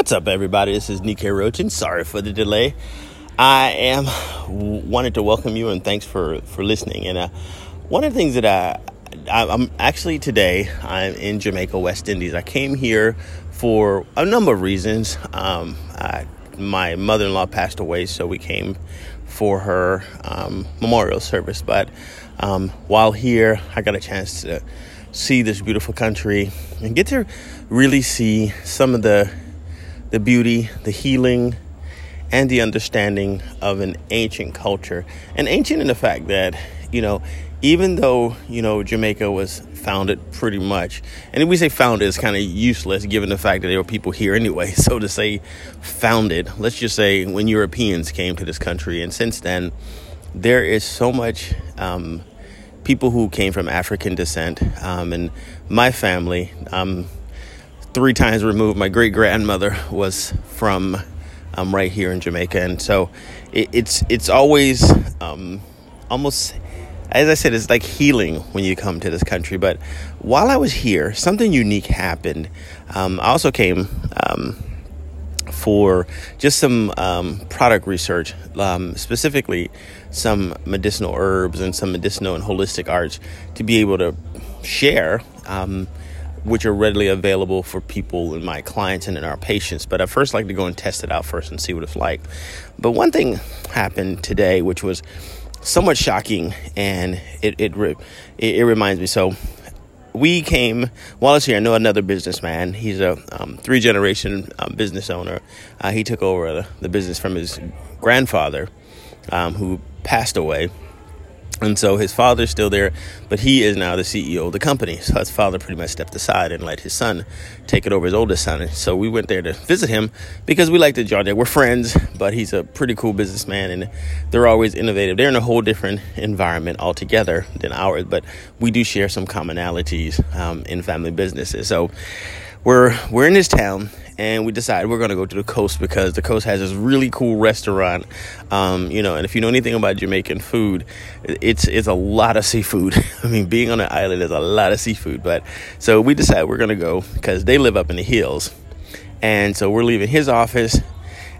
What's up, everybody? This is Nikkei Roach, and sorry for the delay. I am wanted to welcome you and thanks for for listening. And uh, one of the things that I, I am actually today I'm in Jamaica, West Indies. I came here for a number of reasons. Um, I, my mother-in-law passed away, so we came for her um, memorial service. But um, while here, I got a chance to see this beautiful country and get to really see some of the the beauty, the healing, and the understanding of an ancient culture. And ancient in the fact that, you know, even though, you know, Jamaica was founded pretty much, and we say founded is kind of useless given the fact that there were people here anyway. So to say founded, let's just say when Europeans came to this country, and since then, there is so much um, people who came from African descent. Um, and my family, um, three times removed. My great grandmother was from um, right here in Jamaica, and so it, it's it's always um, almost as I said, it's like healing when you come to this country. But while I was here, something unique happened. Um, I also came um, for just some um, product research, um, specifically some medicinal herbs and some medicinal and holistic arts to be able to share um, which are readily available for people and my clients and in our patients. But I first like to go and test it out first and see what it's like. But one thing happened today, which was somewhat shocking, and it it it, it reminds me. So we came was here. I know another businessman. He's a um, three generation um, business owner. Uh, he took over the, the, business from his grandfather, um, who passed away and so his father's still there, but he is now the CEO of the company. So his father pretty much stepped aside and let his son take it over, his oldest son. And so we went there to visit him because we like to John. We're friends, but he's a pretty cool businessman and they're always innovative. They're in a whole different environment altogether than ours, but we do share some commonalities um, in family businesses. So we're we're in this town and we decided we're going to go to the coast because the coast has this really cool restaurant. Um, you know, and if you know anything about Jamaican food, it's it's a lot of seafood. I mean, being on an island is a lot of seafood. But so we decided we're going to go because they live up in the hills, and so we're leaving his office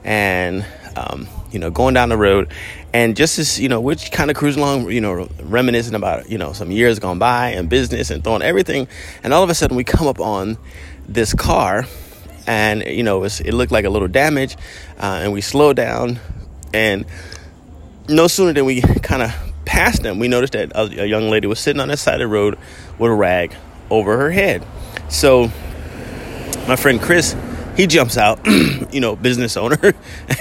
and. Um, you know, going down the road, and just as you know, we're kind of cruising along, you know, reminiscing about you know some years gone by and business and throwing everything, and all of a sudden we come up on this car and you know it, looked like a little damage uh, and we slowed down. And no sooner than we kind of passed them we noticed that a, a, young lady was sitting on the side of the road with a rag over her head. So my friend chris he jumps out you know business owner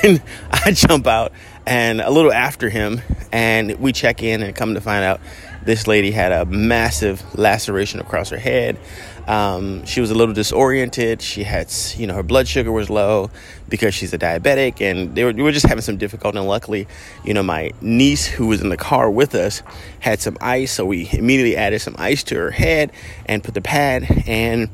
and i jump out and a little after him and we check in and come to find out this lady had a massive laceration across her head. Um, she was a little disoriented. She had, you know, her blood sugar was low because she's a diabetic, and they were, we were just having some difficulty. And luckily, you know, my niece who was in the car with us had some ice, so we immediately added some ice to her head and put the pad and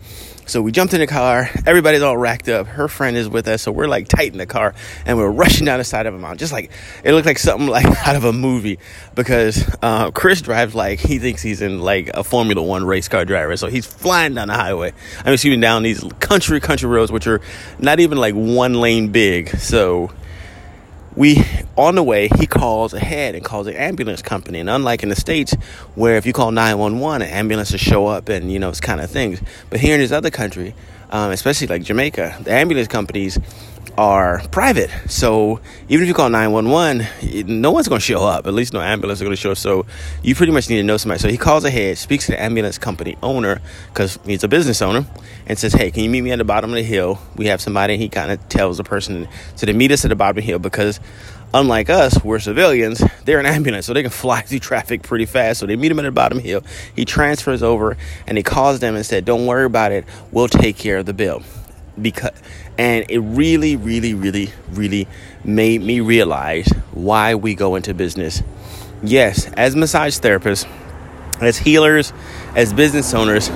so we jumped in the car. Everybody's all racked up. Her friend is with us, so we're like tight in the car, and we're rushing down the side of a mountain, just like it looked like something like out of a movie. Because uh, Chris drives like he thinks he's in like a Formula One race car driver, so he's flying down the highway. I mean, shooting down these country country roads, which are not even like one lane big. So we on the way he calls ahead and calls an ambulance company and unlike in the states where if you call 911 an ambulance will show up and you know it's kind of things but here in this other country um, especially like jamaica the ambulance companies are private. So even if you call 911, no one's going to show up. At least no ambulance is going to show up. So you pretty much need to know somebody. So he calls ahead, speaks to the ambulance company owner because he's a business owner and says, Hey, can you meet me at the bottom of the hill? We have somebody. And he kind of tells the person. So meet us at the bottom of the hill because unlike us, we're civilians, they're an ambulance, so they can fly through traffic pretty fast. So they meet him at the bottom hill. He transfers over and he calls them and said, Don't worry about it. We'll take care of the bill because and it really really really really made me realize why we go into business. Yes as massage therapists as healers as business owners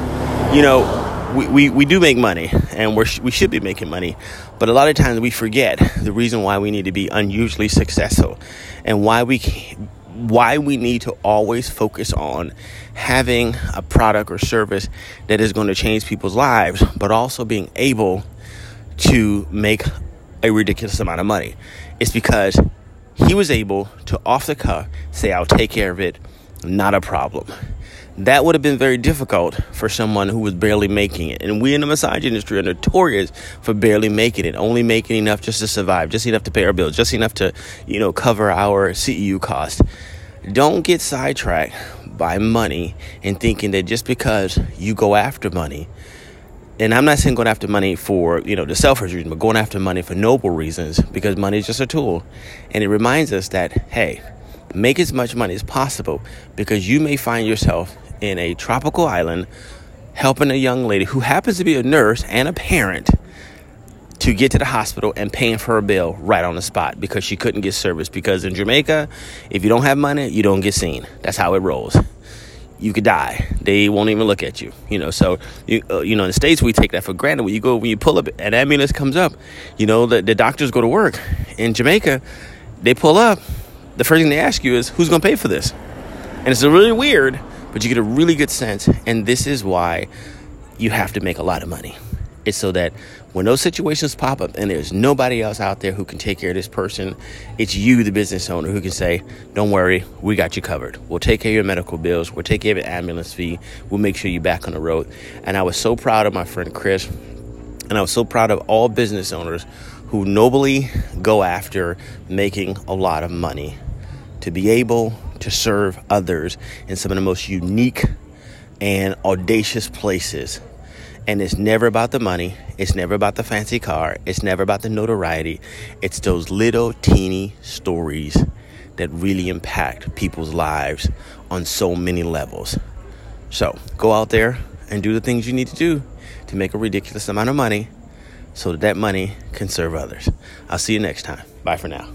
you know we, we, we do make money and we're, we should be making money but a lot of times we forget the reason why we need to be unusually successful and why we why we need to always focus on having a product or service that is going to change people's lives, but also being able to make a ridiculous amount of money. It's because he was able to, off the cuff, say, I'll take care of it, not a problem. That would have been very difficult for someone who was barely making it. And we in the massage industry are notorious for barely making it, only making enough just to survive, just enough to pay our bills, just enough to, you know, cover our CEU cost. Don't get sidetracked by money and thinking that just because you go after money, and I'm not saying going after money for, you know, the selfish reason, but going after money for noble reasons because money is just a tool. And it reminds us that, hey, make as much money as possible because you may find yourself in a tropical island helping a young lady who happens to be a nurse and a parent to get to the hospital and paying for her bill right on the spot because she couldn't get service. Because in Jamaica, if you don't have money, you don't get seen. That's how it rolls you could die. They won't even look at you. You know, so you uh, you know in the states we take that for granted. When you go when you pull up, an ambulance comes up. You know the the doctors go to work. In Jamaica, they pull up. The first thing they ask you is who's going to pay for this, and it's really weird, but you get a really good sense. And this is why you have to make a lot of money. It's so that when those situations pop up and there's nobody else out there who can take care of this person, it's you, the business owner, who can say, Don't worry, we got you covered. We'll take care of your medical bills, we'll take care of your ambulance fee, we'll make sure you're back on the road. And I was so proud of my friend Chris, and I was so proud of all business owners who nobly go after making a lot of money to be able to serve others in some of the most unique and audacious places and it's never about the money. It's never about the fancy car. It's never about the notoriety. It's those little teeny stories that really impact people's lives on so many levels. So go out there and do the things you need to do to make a ridiculous amount of money so that that money can serve others. I'll see you next time. Bye for now.